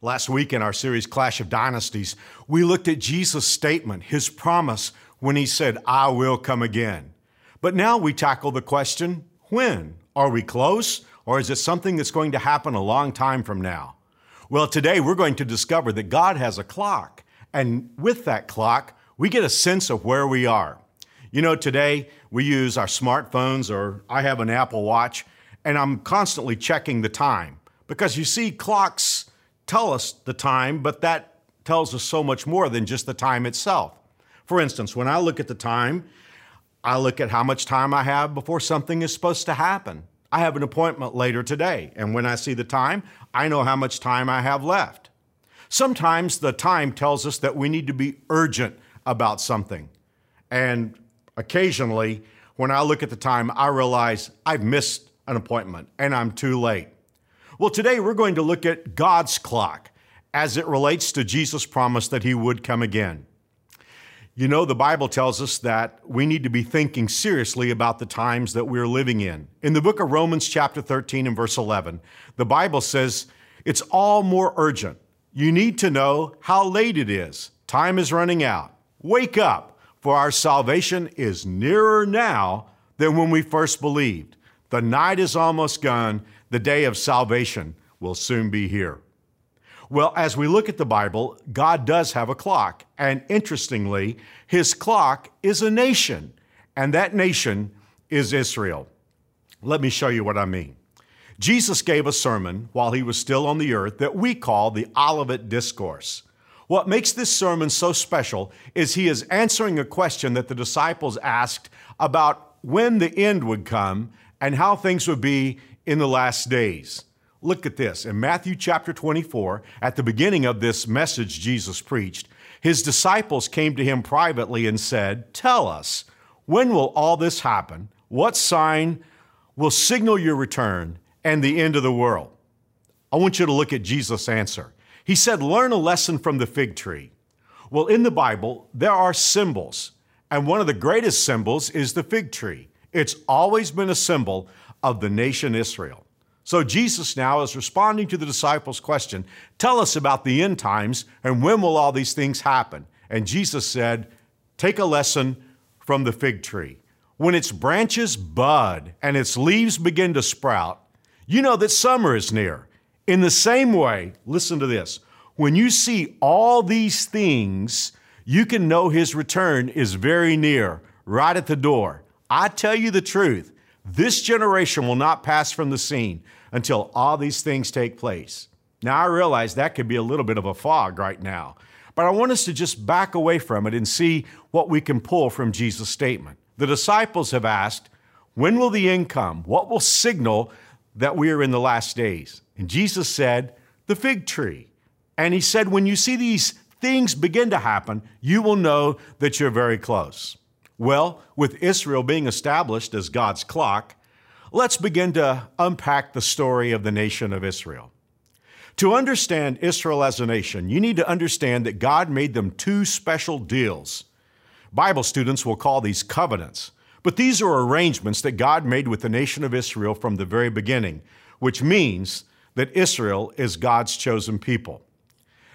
Last week in our series Clash of Dynasties, we looked at Jesus' statement, his promise when he said, I will come again. But now we tackle the question when? Are we close, or is it something that's going to happen a long time from now? Well, today we're going to discover that God has a clock, and with that clock, we get a sense of where we are. You know, today we use our smartphones, or I have an Apple Watch, and I'm constantly checking the time because you see, clocks tell us the time, but that tells us so much more than just the time itself. For instance, when I look at the time, I look at how much time I have before something is supposed to happen. I have an appointment later today, and when I see the time, I know how much time I have left. Sometimes the time tells us that we need to be urgent about something. And occasionally, when I look at the time, I realize I've missed an appointment and I'm too late. Well, today we're going to look at God's clock as it relates to Jesus' promise that he would come again. You know, the Bible tells us that we need to be thinking seriously about the times that we're living in. In the book of Romans, chapter 13 and verse 11, the Bible says it's all more urgent. You need to know how late it is. Time is running out. Wake up, for our salvation is nearer now than when we first believed. The night is almost gone. The day of salvation will soon be here. Well, as we look at the Bible, God does have a clock. And interestingly, his clock is a nation, and that nation is Israel. Let me show you what I mean. Jesus gave a sermon while he was still on the earth that we call the Olivet Discourse. What makes this sermon so special is he is answering a question that the disciples asked about when the end would come and how things would be in the last days. Look at this. In Matthew chapter 24, at the beginning of this message Jesus preached, his disciples came to him privately and said, Tell us, when will all this happen? What sign will signal your return and the end of the world? I want you to look at Jesus' answer. He said, Learn a lesson from the fig tree. Well, in the Bible, there are symbols, and one of the greatest symbols is the fig tree. It's always been a symbol of the nation Israel. So Jesus now is responding to the disciples' question Tell us about the end times and when will all these things happen? And Jesus said, Take a lesson from the fig tree. When its branches bud and its leaves begin to sprout, you know that summer is near. In the same way, listen to this when you see all these things, you can know his return is very near, right at the door. I tell you the truth, this generation will not pass from the scene until all these things take place. Now, I realize that could be a little bit of a fog right now, but I want us to just back away from it and see what we can pull from Jesus' statement. The disciples have asked, When will the end come? What will signal that we are in the last days? And Jesus said, The fig tree. And he said, When you see these things begin to happen, you will know that you're very close. Well, with Israel being established as God's clock, let's begin to unpack the story of the nation of Israel. To understand Israel as a nation, you need to understand that God made them two special deals. Bible students will call these covenants, but these are arrangements that God made with the nation of Israel from the very beginning, which means that Israel is God's chosen people.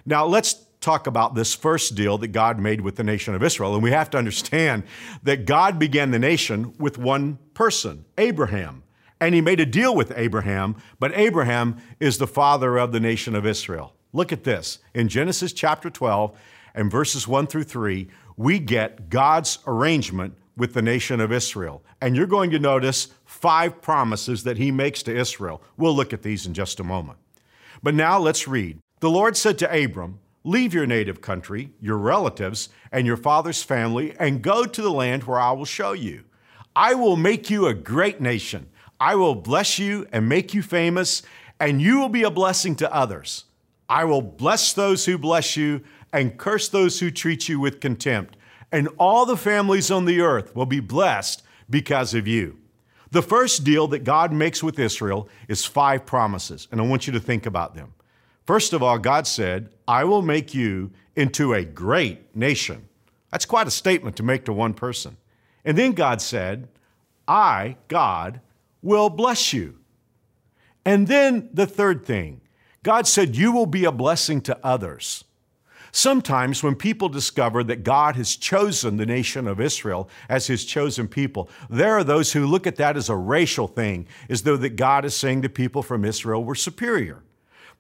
Now, let's talk about this first deal that God made with the nation of Israel. And we have to understand that God began the nation with one person, Abraham. And he made a deal with Abraham, but Abraham is the father of the nation of Israel. Look at this. In Genesis chapter 12 and verses 1 through 3, we get God's arrangement with the nation of Israel. And you're going to notice five promises that he makes to Israel. We'll look at these in just a moment. But now let's read. The Lord said to Abram, Leave your native country, your relatives, and your father's family, and go to the land where I will show you. I will make you a great nation. I will bless you and make you famous, and you will be a blessing to others. I will bless those who bless you and curse those who treat you with contempt. And all the families on the earth will be blessed because of you. The first deal that God makes with Israel is five promises, and I want you to think about them. First of all, God said, I will make you into a great nation. That's quite a statement to make to one person. And then God said, I, God, will bless you. And then the third thing, God said, You will be a blessing to others. Sometimes, when people discover that God has chosen the nation of Israel as his chosen people, there are those who look at that as a racial thing, as though that God is saying the people from Israel were superior.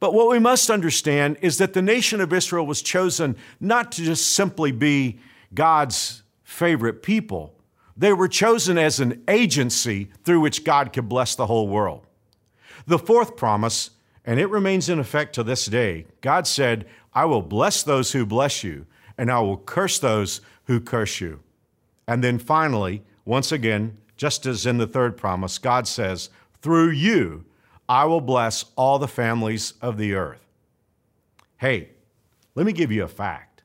But what we must understand is that the nation of Israel was chosen not to just simply be God's favorite people, they were chosen as an agency through which God could bless the whole world. The fourth promise, and it remains in effect to this day, God said, I will bless those who bless you, and I will curse those who curse you. And then finally, once again, just as in the third promise, God says, Through you, I will bless all the families of the earth. Hey, let me give you a fact.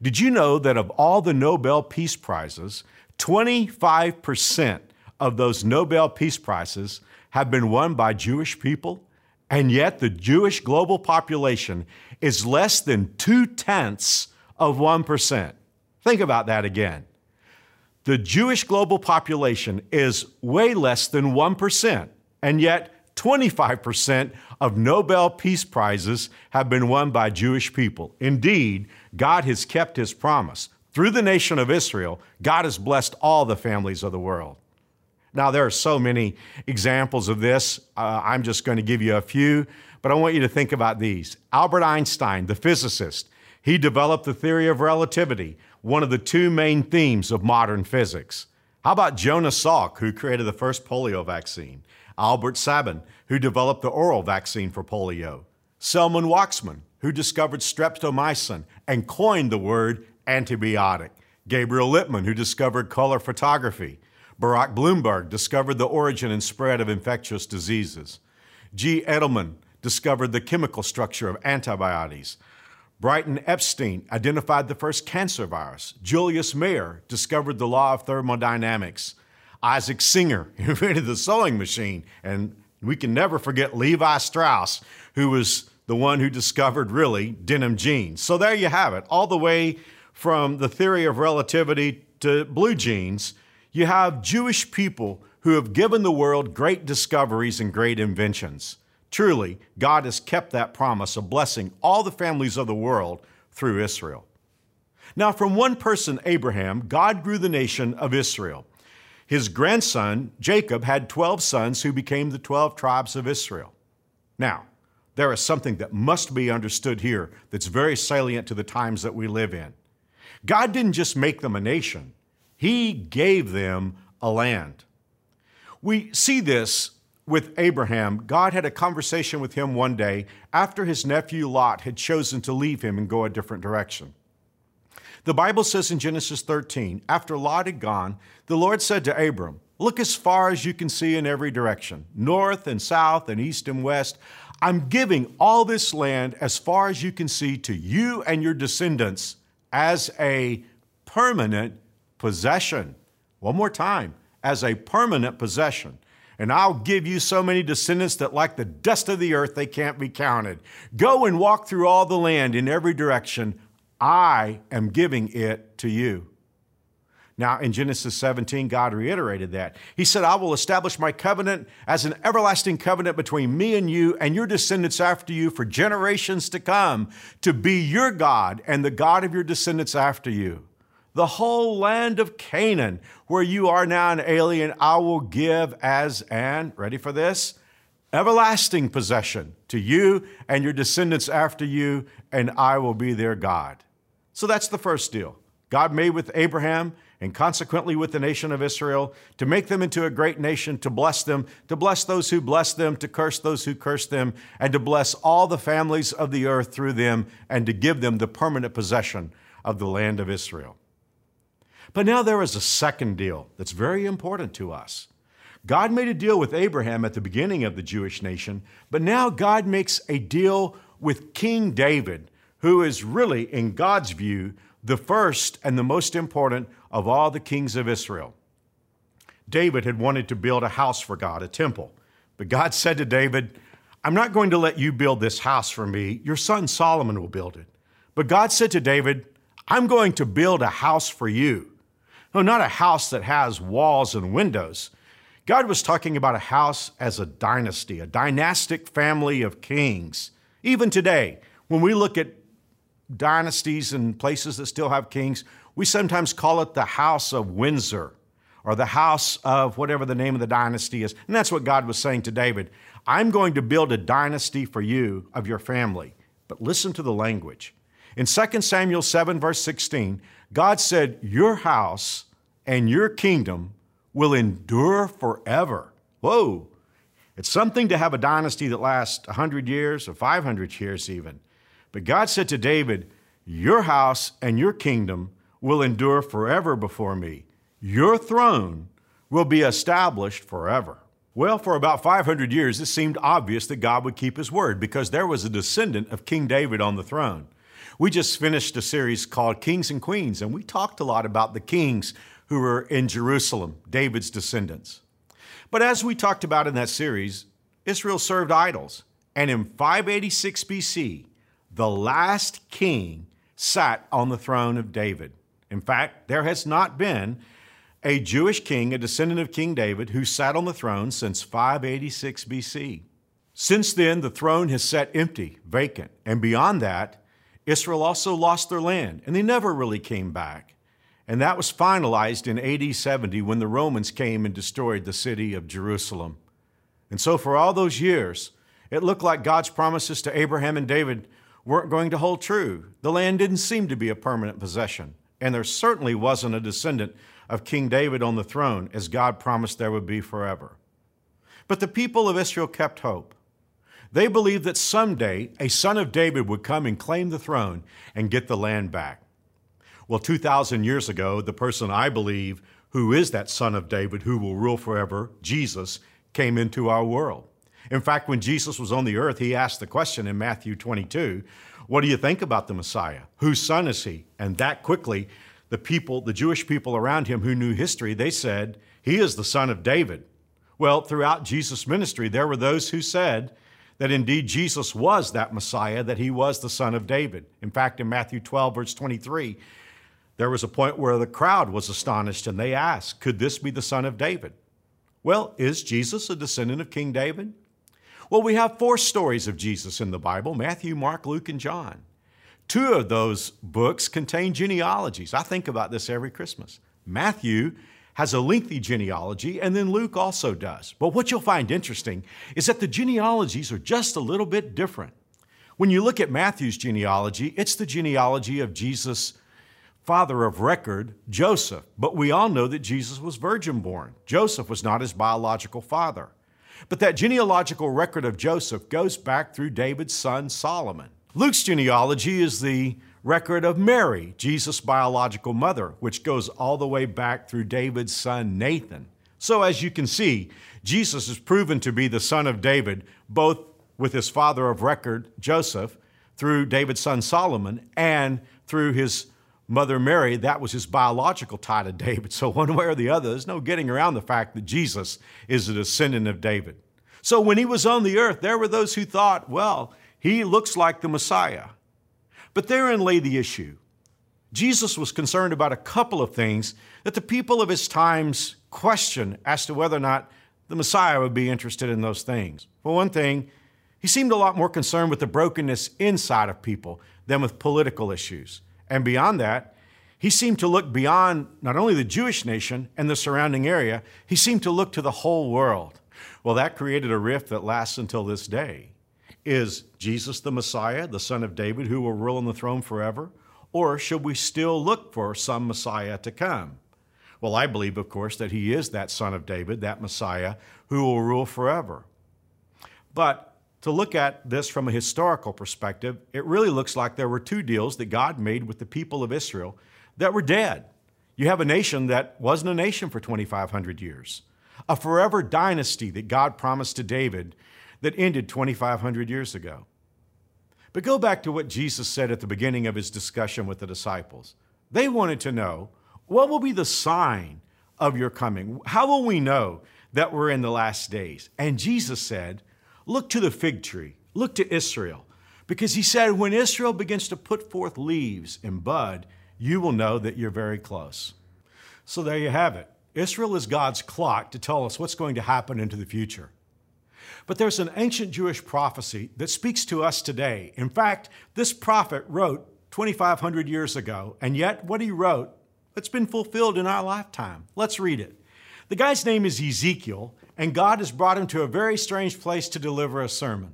Did you know that of all the Nobel Peace Prizes, 25% of those Nobel Peace Prizes have been won by Jewish people? And yet, the Jewish global population is less than two tenths of 1%. Think about that again. The Jewish global population is way less than 1%, and yet 25% of Nobel Peace Prizes have been won by Jewish people. Indeed, God has kept his promise. Through the nation of Israel, God has blessed all the families of the world. Now, there are so many examples of this. Uh, I'm just going to give you a few, but I want you to think about these. Albert Einstein, the physicist, he developed the theory of relativity, one of the two main themes of modern physics. How about Jonas Salk, who created the first polio vaccine? Albert Sabin, who developed the oral vaccine for polio. Selman Waksman, who discovered streptomycin and coined the word antibiotic. Gabriel Lippmann, who discovered color photography. Baruch Blumberg discovered the origin and spread of infectious diseases. G. Edelman discovered the chemical structure of antibiotics. Brighton Epstein identified the first cancer virus. Julius Mayer discovered the law of thermodynamics. Isaac Singer invented the sewing machine. And we can never forget Levi Strauss, who was the one who discovered really denim jeans. So there you have it, all the way from the theory of relativity to blue jeans you have Jewish people who have given the world great discoveries and great inventions. Truly, God has kept that promise of blessing all the families of the world through Israel. Now, from one person, Abraham, God grew the nation of Israel. His grandson, Jacob, had 12 sons who became the 12 tribes of Israel. Now, there is something that must be understood here that's very salient to the times that we live in. God didn't just make them a nation, he gave them a land. We see this with Abraham. God had a conversation with him one day after his nephew Lot had chosen to leave him and go a different direction. The Bible says in Genesis 13, after Lot had gone, the Lord said to Abram, Look as far as you can see in every direction, north and south and east and west. I'm giving all this land as far as you can see to you and your descendants as a permanent possession. One more time, as a permanent possession. And I'll give you so many descendants that, like the dust of the earth, they can't be counted. Go and walk through all the land in every direction. I am giving it to you. Now, in Genesis 17, God reiterated that. He said, I will establish my covenant as an everlasting covenant between me and you and your descendants after you for generations to come, to be your God and the God of your descendants after you. The whole land of Canaan, where you are now an alien, I will give as an, ready for this? Everlasting possession to you and your descendants after you, and I will be their God. So that's the first deal. God made with Abraham and consequently with the nation of Israel to make them into a great nation, to bless them, to bless those who bless them, to curse those who curse them, and to bless all the families of the earth through them, and to give them the permanent possession of the land of Israel. But now there is a second deal that's very important to us. God made a deal with Abraham at the beginning of the Jewish nation, but now God makes a deal with King David, who is really, in God's view, the first and the most important of all the kings of Israel. David had wanted to build a house for God, a temple. But God said to David, I'm not going to let you build this house for me. Your son Solomon will build it. But God said to David, I'm going to build a house for you. No, not a house that has walls and windows. God was talking about a house as a dynasty, a dynastic family of kings. Even today, when we look at dynasties and places that still have kings, we sometimes call it the House of Windsor or the house of whatever the name of the dynasty is. And that's what God was saying to David. I'm going to build a dynasty for you of your family. But listen to the language. In 2 Samuel 7, verse 16, God said, Your house and your kingdom will endure forever. Whoa! It's something to have a dynasty that lasts 100 years or 500 years, even. But God said to David, Your house and your kingdom will endure forever before me. Your throne will be established forever. Well, for about 500 years, it seemed obvious that God would keep his word because there was a descendant of King David on the throne. We just finished a series called Kings and Queens, and we talked a lot about the kings who were in Jerusalem, David's descendants. But as we talked about in that series, Israel served idols. And in 586 BC, the last king sat on the throne of David. In fact, there has not been a Jewish king, a descendant of King David, who sat on the throne since 586 BC. Since then, the throne has sat empty, vacant, and beyond that, Israel also lost their land, and they never really came back. And that was finalized in AD 70 when the Romans came and destroyed the city of Jerusalem. And so, for all those years, it looked like God's promises to Abraham and David weren't going to hold true. The land didn't seem to be a permanent possession, and there certainly wasn't a descendant of King David on the throne as God promised there would be forever. But the people of Israel kept hope. They believed that someday a son of David would come and claim the throne and get the land back. Well, 2,000 years ago, the person I believe who is that son of David who will rule forever, Jesus, came into our world. In fact, when Jesus was on the earth, he asked the question in Matthew 22 What do you think about the Messiah? Whose son is he? And that quickly, the people, the Jewish people around him who knew history, they said, He is the son of David. Well, throughout Jesus' ministry, there were those who said that indeed Jesus was that Messiah, that he was the son of David. In fact, in Matthew 12, verse 23, there was a point where the crowd was astonished and they asked, Could this be the son of David? Well, is Jesus a descendant of King David? Well, we have four stories of Jesus in the Bible Matthew, Mark, Luke, and John. Two of those books contain genealogies. I think about this every Christmas. Matthew has a lengthy genealogy, and then Luke also does. But what you'll find interesting is that the genealogies are just a little bit different. When you look at Matthew's genealogy, it's the genealogy of Jesus' father of record, Joseph. But we all know that Jesus was virgin born. Joseph was not his biological father. But that genealogical record of Joseph goes back through David's son Solomon. Luke's genealogy is the record of Mary, Jesus' biological mother, which goes all the way back through David's son Nathan. So, as you can see, Jesus is proven to be the son of David, both with his father of record, Joseph, through David's son Solomon, and through his mother Mary. That was his biological tie to David. So, one way or the other, there's no getting around the fact that Jesus is a descendant of David. So, when he was on the earth, there were those who thought, well, he looks like the Messiah. But therein lay the issue. Jesus was concerned about a couple of things that the people of his times questioned as to whether or not the Messiah would be interested in those things. For one thing, he seemed a lot more concerned with the brokenness inside of people than with political issues. And beyond that, he seemed to look beyond not only the Jewish nation and the surrounding area, he seemed to look to the whole world. Well, that created a rift that lasts until this day. Is Jesus the Messiah, the son of David, who will rule on the throne forever? Or should we still look for some Messiah to come? Well, I believe, of course, that he is that son of David, that Messiah, who will rule forever. But to look at this from a historical perspective, it really looks like there were two deals that God made with the people of Israel that were dead. You have a nation that wasn't a nation for 2,500 years, a forever dynasty that God promised to David that ended 2,500 years ago. But go back to what Jesus said at the beginning of his discussion with the disciples. They wanted to know what will be the sign of your coming? How will we know that we're in the last days? And Jesus said, Look to the fig tree, look to Israel. Because he said, when Israel begins to put forth leaves and bud, you will know that you're very close. So there you have it. Israel is God's clock to tell us what's going to happen into the future. But there's an ancient Jewish prophecy that speaks to us today. In fact, this prophet wrote 2,500 years ago, and yet what he wrote, it's been fulfilled in our lifetime. Let's read it. The guy's name is Ezekiel, and God has brought him to a very strange place to deliver a sermon.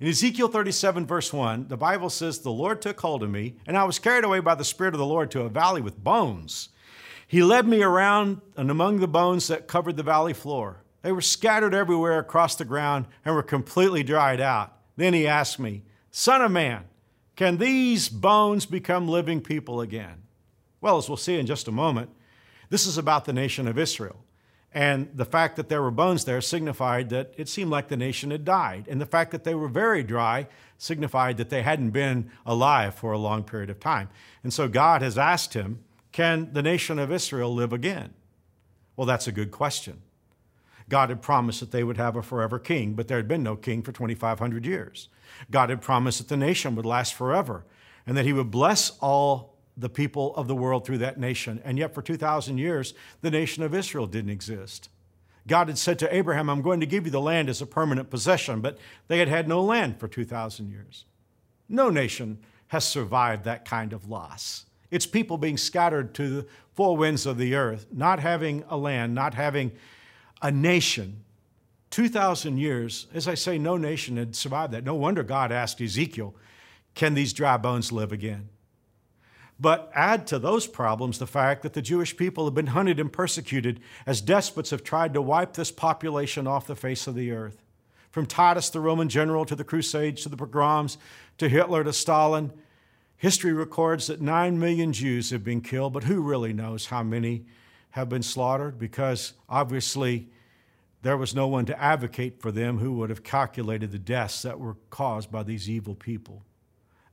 In Ezekiel 37, verse 1, the Bible says, The Lord took hold of me, and I was carried away by the Spirit of the Lord to a valley with bones. He led me around and among the bones that covered the valley floor. They were scattered everywhere across the ground and were completely dried out. Then he asked me, Son of man, can these bones become living people again? Well, as we'll see in just a moment, this is about the nation of Israel. And the fact that there were bones there signified that it seemed like the nation had died. And the fact that they were very dry signified that they hadn't been alive for a long period of time. And so God has asked him, Can the nation of Israel live again? Well, that's a good question. God had promised that they would have a forever king, but there had been no king for 2,500 years. God had promised that the nation would last forever and that he would bless all the people of the world through that nation. And yet, for 2,000 years, the nation of Israel didn't exist. God had said to Abraham, I'm going to give you the land as a permanent possession, but they had had no land for 2,000 years. No nation has survived that kind of loss. It's people being scattered to the four winds of the earth, not having a land, not having a nation. 2,000 years, as I say, no nation had survived that. No wonder God asked Ezekiel, Can these dry bones live again? But add to those problems the fact that the Jewish people have been hunted and persecuted as despots have tried to wipe this population off the face of the earth. From Titus, the Roman general, to the Crusades, to the pogroms, to Hitler, to Stalin, history records that 9 million Jews have been killed, but who really knows how many have been slaughtered? Because obviously there was no one to advocate for them who would have calculated the deaths that were caused by these evil people.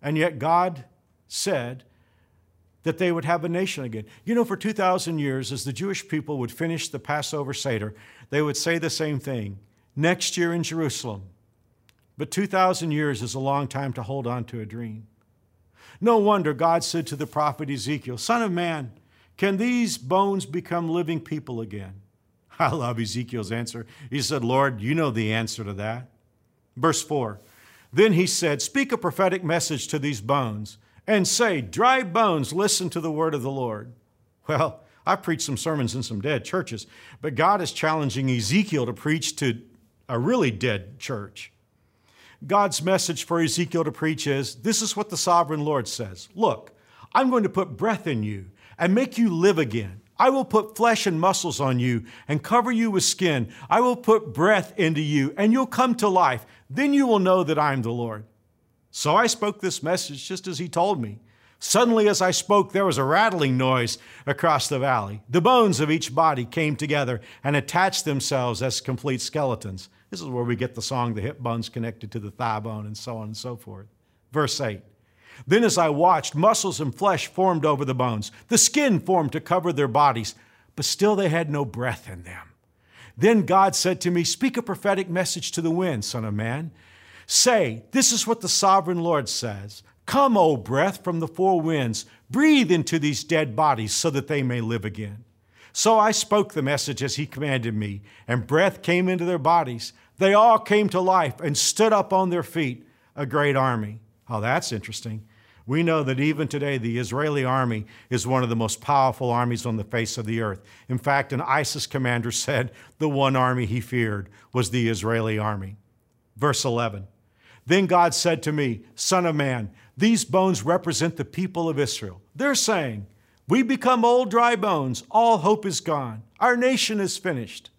And yet God said, that they would have a nation again. You know, for 2,000 years, as the Jewish people would finish the Passover Seder, they would say the same thing next year in Jerusalem. But 2,000 years is a long time to hold on to a dream. No wonder God said to the prophet Ezekiel, Son of man, can these bones become living people again? I love Ezekiel's answer. He said, Lord, you know the answer to that. Verse 4 Then he said, Speak a prophetic message to these bones and say, Dry bones, listen to the word of the Lord. Well, I've preached some sermons in some dead churches, but God is challenging Ezekiel to preach to a really dead church. God's message for Ezekiel to preach is this is what the sovereign Lord says Look, I'm going to put breath in you and make you live again. I will put flesh and muscles on you and cover you with skin. I will put breath into you and you'll come to life. Then you will know that I'm the Lord. So I spoke this message just as he told me. Suddenly, as I spoke, there was a rattling noise across the valley. The bones of each body came together and attached themselves as complete skeletons. This is where we get the song, the hip bone's connected to the thigh bone, and so on and so forth. Verse 8 Then, as I watched, muscles and flesh formed over the bones. The skin formed to cover their bodies, but still they had no breath in them. Then God said to me, Speak a prophetic message to the wind, Son of Man. Say, This is what the sovereign Lord says Come, O breath from the four winds, breathe into these dead bodies so that they may live again. So I spoke the message as he commanded me, and breath came into their bodies. They all came to life and stood up on their feet, a great army. Oh, that's interesting. We know that even today, the Israeli army is one of the most powerful armies on the face of the earth. In fact, an ISIS commander said the one army he feared was the Israeli army. Verse 11 then God said to me, Son of man, these bones represent the people of Israel. They're saying, We become old dry bones. All hope is gone. Our nation is finished.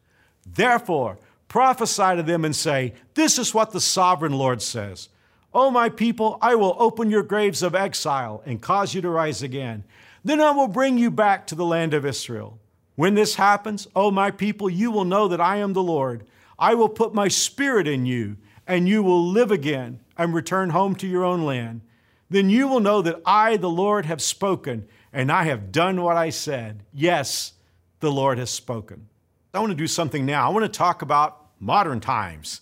Therefore, prophesy to them and say, This is what the sovereign Lord says. O my people, I will open your graves of exile and cause you to rise again. Then I will bring you back to the land of Israel. When this happens, O my people, you will know that I am the Lord. I will put my spirit in you and you will live again and return home to your own land. Then you will know that I, the Lord, have spoken, and I have done what I said. Yes, the Lord has spoken. I want to do something now. I want to talk about modern times.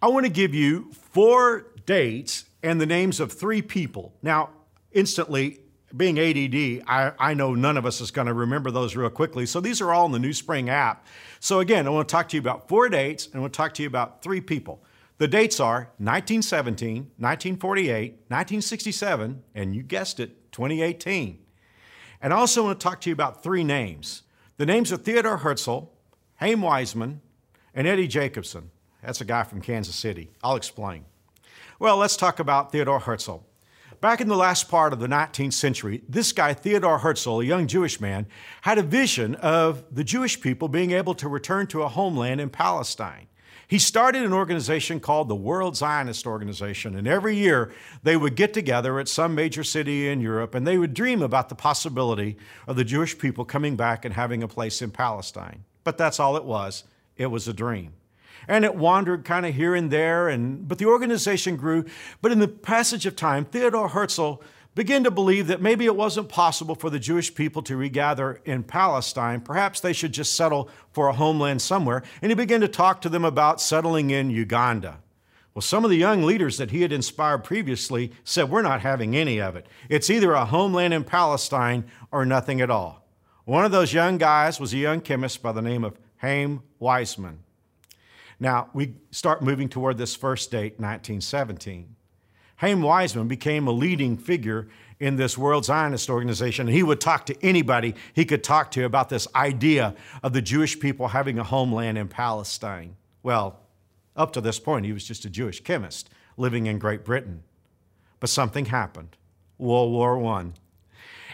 I want to give you four dates and the names of three people. Now, instantly, being ADD, I, I know none of us is going to remember those real quickly. So these are all in the NewSpring app. So again, I want to talk to you about four dates and I want to talk to you about three people. The dates are 1917, 1948, 1967, and you guessed it, 2018. And I also want to talk to you about three names. The names are Theodore Herzl, Chaim Weizmann, and Eddie Jacobson. That's a guy from Kansas City. I'll explain. Well, let's talk about Theodore Herzl. Back in the last part of the 19th century, this guy, Theodore Herzl, a young Jewish man, had a vision of the Jewish people being able to return to a homeland in Palestine. He started an organization called the World Zionist Organization, and every year they would get together at some major city in Europe and they would dream about the possibility of the Jewish people coming back and having a place in Palestine. But that's all it was. It was a dream. And it wandered kind of here and there and but the organization grew. But in the passage of time theodore herzl began to believe that maybe it wasn't possible for the Jewish people to regather in Palestine. Perhaps they should just settle for a homeland somewhere. And he began to talk to them about settling in Uganda. Well, some of the young leaders that he had inspired previously said, We're not having any of it. It's either a homeland in Palestine or nothing at all. One of those young guys was a young chemist by the name of Chaim Weizmann. Now, we start moving toward this first date, 1917. Chaim Weizmann became a leading figure in this World Zionist organization, and he would talk to anybody he could talk to about this idea of the Jewish people having a homeland in Palestine. Well, up to this point, he was just a Jewish chemist living in Great Britain. But something happened World War I.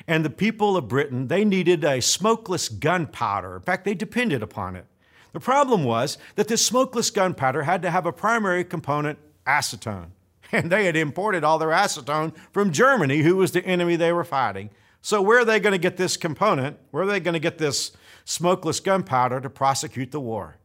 And the people of Britain, they needed a smokeless gunpowder. In fact, they depended upon it. The problem was that this smokeless gunpowder had to have a primary component, acetone and they had imported all their acetone from Germany, who was the enemy they were fighting. So, where are they going to get this component? Where are they going to get this smokeless gunpowder to prosecute the war?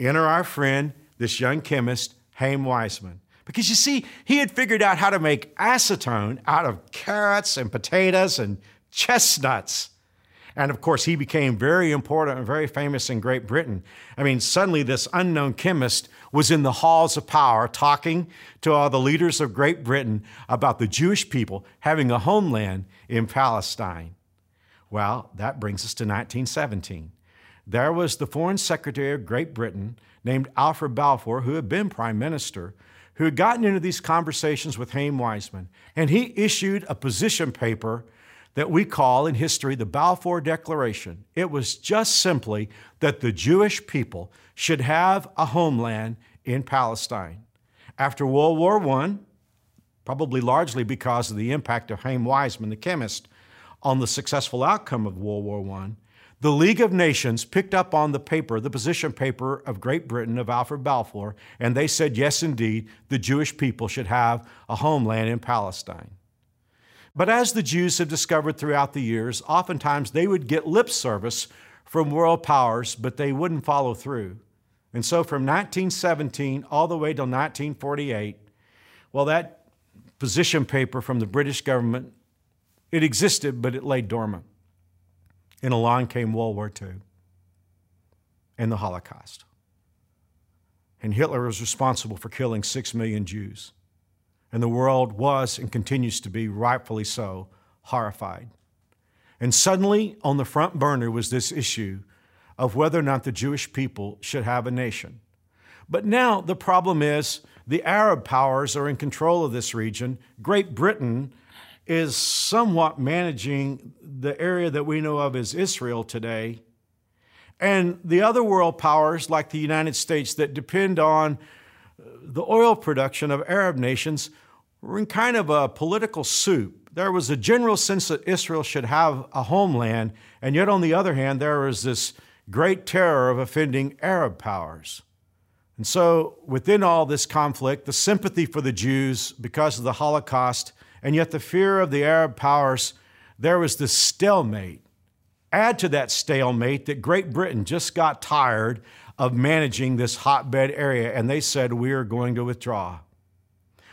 Enter our friend, this young chemist, Chaim Weizmann. Because you see, he had figured out how to make acetone out of carrots and potatoes and chestnuts. And of course, he became very important and very famous in Great Britain. I mean, suddenly this unknown chemist was in the halls of power talking to all the leaders of Great Britain about the Jewish people having a homeland in Palestine. Well, that brings us to 1917. There was the Foreign Secretary of Great Britain named Alfred Balfour, who had been Prime Minister, who had gotten into these conversations with Chaim Weizmann, and he issued a position paper that we call in history the Balfour Declaration. It was just simply that the Jewish people should have a homeland in Palestine. After World War I, probably largely because of the impact of Chaim Weizmann, the chemist, on the successful outcome of World War I, the League of Nations picked up on the paper, the position paper of Great Britain of Alfred Balfour, and they said, yes, indeed, the Jewish people should have a homeland in Palestine. But as the Jews have discovered throughout the years, oftentimes they would get lip service from world powers, but they wouldn't follow through. And so from 1917 all the way till 1948, well, that position paper from the British government, it existed, but it lay dormant. And along came World War II and the Holocaust. And Hitler was responsible for killing six million Jews and the world was and continues to be, rightfully so, horrified. And suddenly, on the front burner was this issue of whether or not the Jewish people should have a nation. But now the problem is the Arab powers are in control of this region. Great Britain is somewhat managing the area that we know of as Israel today. And the other world powers, like the United States, that depend on the oil production of Arab nations, we're in kind of a political soup. There was a general sense that Israel should have a homeland, and yet on the other hand, there was this great terror of offending Arab powers. And so, within all this conflict, the sympathy for the Jews because of the Holocaust, and yet the fear of the Arab powers, there was this stalemate. Add to that stalemate that Great Britain just got tired of managing this hotbed area, and they said, We are going to withdraw.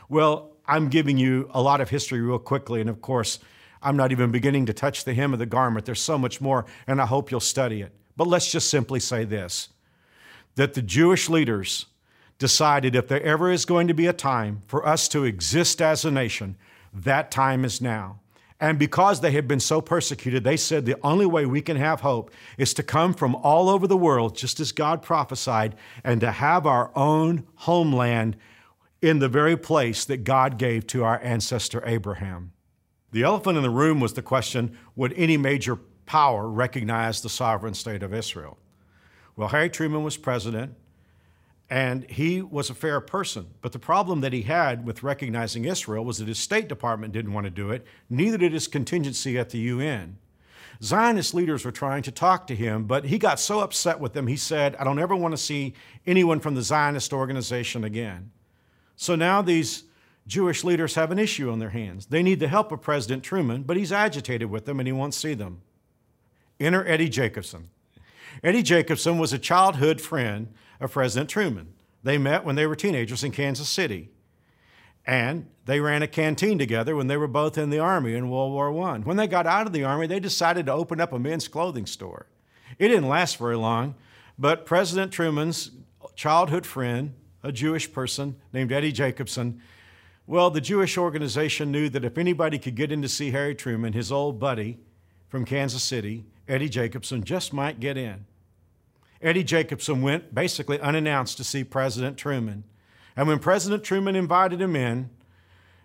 Well, I'm giving you a lot of history real quickly, and of course, I'm not even beginning to touch the hem of the garment. There's so much more, and I hope you'll study it. But let's just simply say this that the Jewish leaders decided if there ever is going to be a time for us to exist as a nation, that time is now. And because they had been so persecuted, they said the only way we can have hope is to come from all over the world, just as God prophesied, and to have our own homeland in the very place that God gave to our ancestor Abraham. The elephant in the room was the question would any major power recognize the sovereign state of Israel? Well, Harry Truman was president, and he was a fair person. But the problem that he had with recognizing Israel was that his State Department didn't want to do it, neither did his contingency at the UN. Zionist leaders were trying to talk to him, but he got so upset with them, he said, I don't ever want to see anyone from the Zionist organization again. So now these Jewish leaders have an issue on their hands. They need the help of President Truman, but he's agitated with them and he won't see them. Enter Eddie Jacobson. Eddie Jacobson was a childhood friend of President Truman. They met when they were teenagers in Kansas City. And they ran a canteen together when they were both in the Army in World War I. When they got out of the Army, they decided to open up a men's clothing store. It didn't last very long, but President Truman's childhood friend, a Jewish person named Eddie Jacobson, well, the Jewish organization knew that if anybody could get in to see Harry Truman, his old buddy from Kansas City, Eddie Jacobson, just might get in. Eddie Jacobson went basically unannounced to see President Truman. And when President Truman invited him in,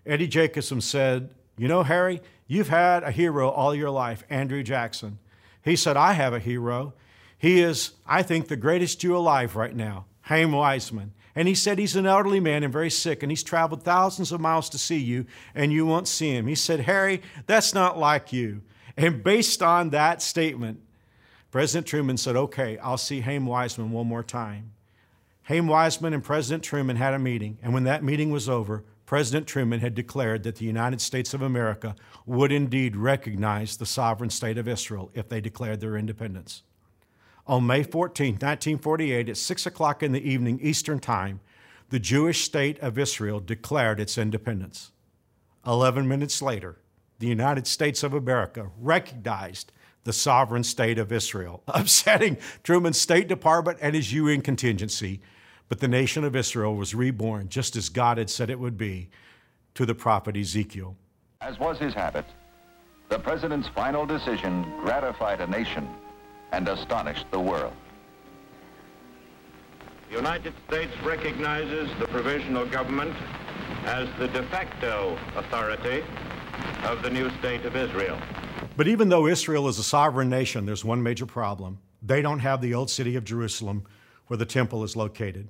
Eddie Jacobson said, You know, Harry, you've had a hero all your life, Andrew Jackson. He said, I have a hero. He is, I think, the greatest Jew alive right now, Chaim Weizmann. And he said he's an elderly man and very sick, and he's traveled thousands of miles to see you, and you won't see him. He said, Harry, that's not like you. And based on that statement, President Truman said, okay, I'll see Chaim Weizmann one more time. Chaim Weizmann and President Truman had a meeting, and when that meeting was over, President Truman had declared that the United States of America would indeed recognize the sovereign state of Israel if they declared their independence. On May 14, 1948, at 6 o'clock in the evening Eastern Time, the Jewish state of Israel declared its independence. Eleven minutes later, the United States of America recognized the sovereign state of Israel, upsetting Truman's State Department and his UN contingency. But the nation of Israel was reborn just as God had said it would be to the prophet Ezekiel. As was his habit, the president's final decision gratified a nation and astonished the world. The United States recognizes the provisional government as the de facto authority of the new state of Israel. But even though Israel is a sovereign nation, there's one major problem. They don't have the old city of Jerusalem where the temple is located.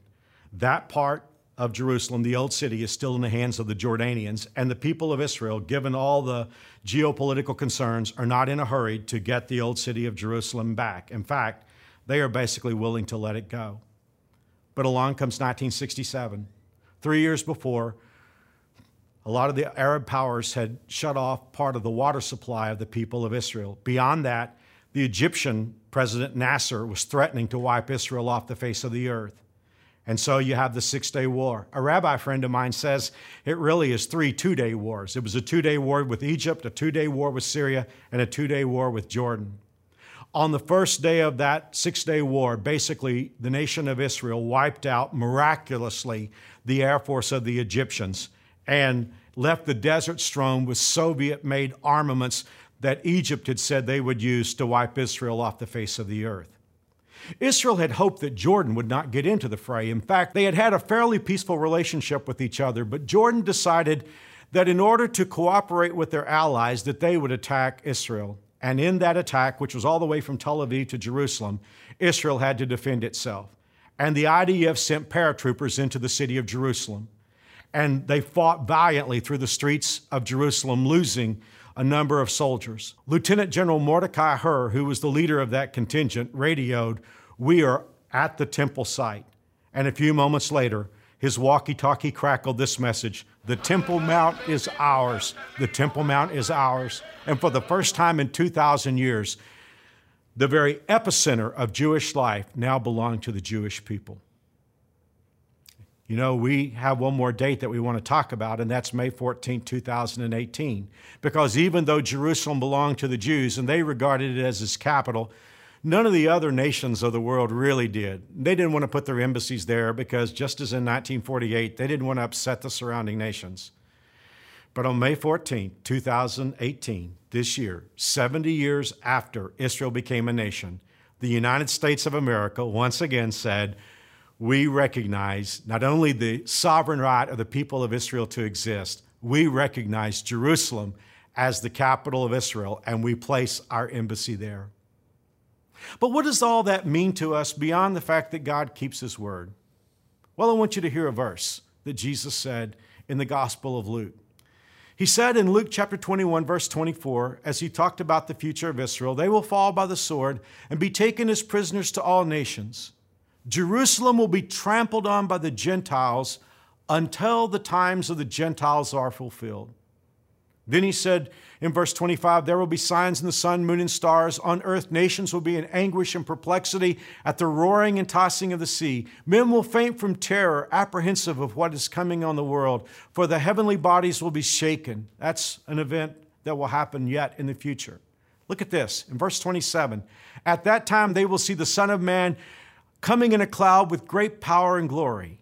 That part of Jerusalem, the old city, is still in the hands of the Jordanians, and the people of Israel, given all the geopolitical concerns, are not in a hurry to get the old city of Jerusalem back. In fact, they are basically willing to let it go. But along comes 1967. Three years before, a lot of the Arab powers had shut off part of the water supply of the people of Israel. Beyond that, the Egyptian President Nasser was threatening to wipe Israel off the face of the earth. And so you have the Six Day War. A rabbi friend of mine says it really is three two day wars. It was a two day war with Egypt, a two day war with Syria, and a two day war with Jordan. On the first day of that six day war, basically the nation of Israel wiped out miraculously the air force of the Egyptians and left the desert strewn with Soviet made armaments that Egypt had said they would use to wipe Israel off the face of the earth. Israel had hoped that Jordan would not get into the fray. In fact, they had had a fairly peaceful relationship with each other, but Jordan decided that in order to cooperate with their allies that they would attack Israel. And in that attack, which was all the way from Tel Aviv to Jerusalem, Israel had to defend itself. And the IDF sent paratroopers into the city of Jerusalem and they fought valiantly through the streets of Jerusalem, losing a number of soldiers. Lieutenant General Mordecai Herr, who was the leader of that contingent, radioed, We are at the temple site. And a few moments later, his walkie talkie crackled this message The Temple Mount is ours. The Temple Mount is ours. And for the first time in 2,000 years, the very epicenter of Jewish life now belonged to the Jewish people. You know, we have one more date that we want to talk about, and that's May 14, 2018. Because even though Jerusalem belonged to the Jews and they regarded it as its capital, none of the other nations of the world really did. They didn't want to put their embassies there because, just as in 1948, they didn't want to upset the surrounding nations. But on May 14, 2018, this year, 70 years after Israel became a nation, the United States of America once again said, We recognize not only the sovereign right of the people of Israel to exist, we recognize Jerusalem as the capital of Israel, and we place our embassy there. But what does all that mean to us beyond the fact that God keeps His word? Well, I want you to hear a verse that Jesus said in the Gospel of Luke. He said in Luke chapter 21, verse 24, as he talked about the future of Israel, they will fall by the sword and be taken as prisoners to all nations. Jerusalem will be trampled on by the Gentiles until the times of the Gentiles are fulfilled. Then he said in verse 25, There will be signs in the sun, moon, and stars. On earth, nations will be in anguish and perplexity at the roaring and tossing of the sea. Men will faint from terror, apprehensive of what is coming on the world, for the heavenly bodies will be shaken. That's an event that will happen yet in the future. Look at this in verse 27. At that time, they will see the Son of Man coming in a cloud with great power and glory.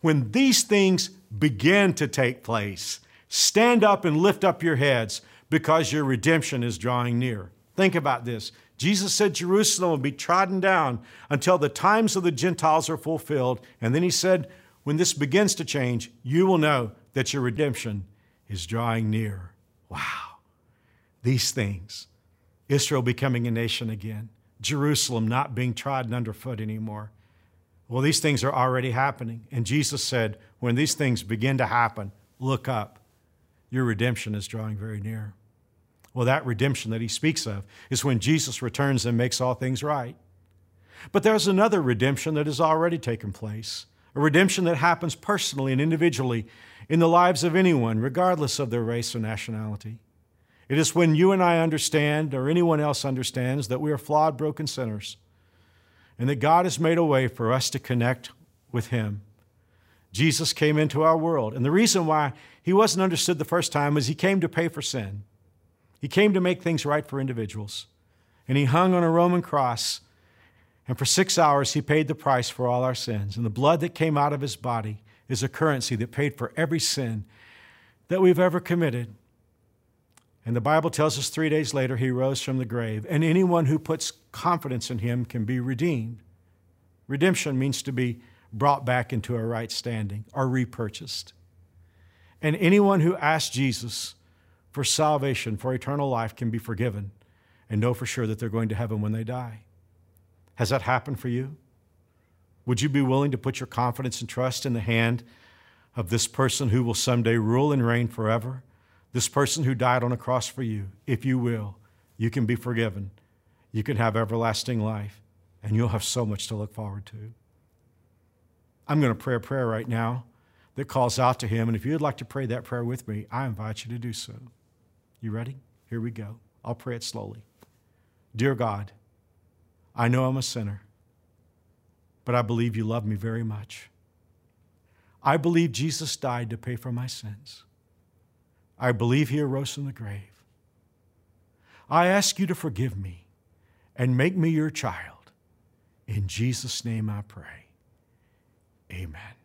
When these things begin to take place, Stand up and lift up your heads because your redemption is drawing near. Think about this. Jesus said Jerusalem will be trodden down until the times of the Gentiles are fulfilled. And then he said, when this begins to change, you will know that your redemption is drawing near. Wow. These things Israel becoming a nation again, Jerusalem not being trodden underfoot anymore. Well, these things are already happening. And Jesus said, when these things begin to happen, look up your redemption is drawing very near. Well, that redemption that he speaks of is when Jesus returns and makes all things right. But there's another redemption that has already taken place, a redemption that happens personally and individually in the lives of anyone, regardless of their race or nationality. It is when you and I understand, or anyone else understands, that we are flawed, broken sinners, and that God has made a way for us to connect with Him. Jesus came into our world. And the reason why he wasn't understood the first time is he came to pay for sin. He came to make things right for individuals. And he hung on a Roman cross. And for six hours, he paid the price for all our sins. And the blood that came out of his body is a currency that paid for every sin that we've ever committed. And the Bible tells us three days later he rose from the grave. And anyone who puts confidence in him can be redeemed. Redemption means to be brought back into a right standing or repurchased. And anyone who asks Jesus for salvation, for eternal life, can be forgiven and know for sure that they're going to heaven when they die. Has that happened for you? Would you be willing to put your confidence and trust in the hand of this person who will someday rule and reign forever? This person who died on a cross for you. If you will, you can be forgiven. You can have everlasting life, and you'll have so much to look forward to. I'm going to pray a prayer right now that calls out to Him. And if you'd like to pray that prayer with me, I invite you to do so. You ready? Here we go. I'll pray it slowly. Dear God, I know I'm a sinner, but I believe you love me very much. I believe Jesus died to pay for my sins. I believe he arose from the grave. I ask you to forgive me and make me your child. In Jesus' name I pray. Amen.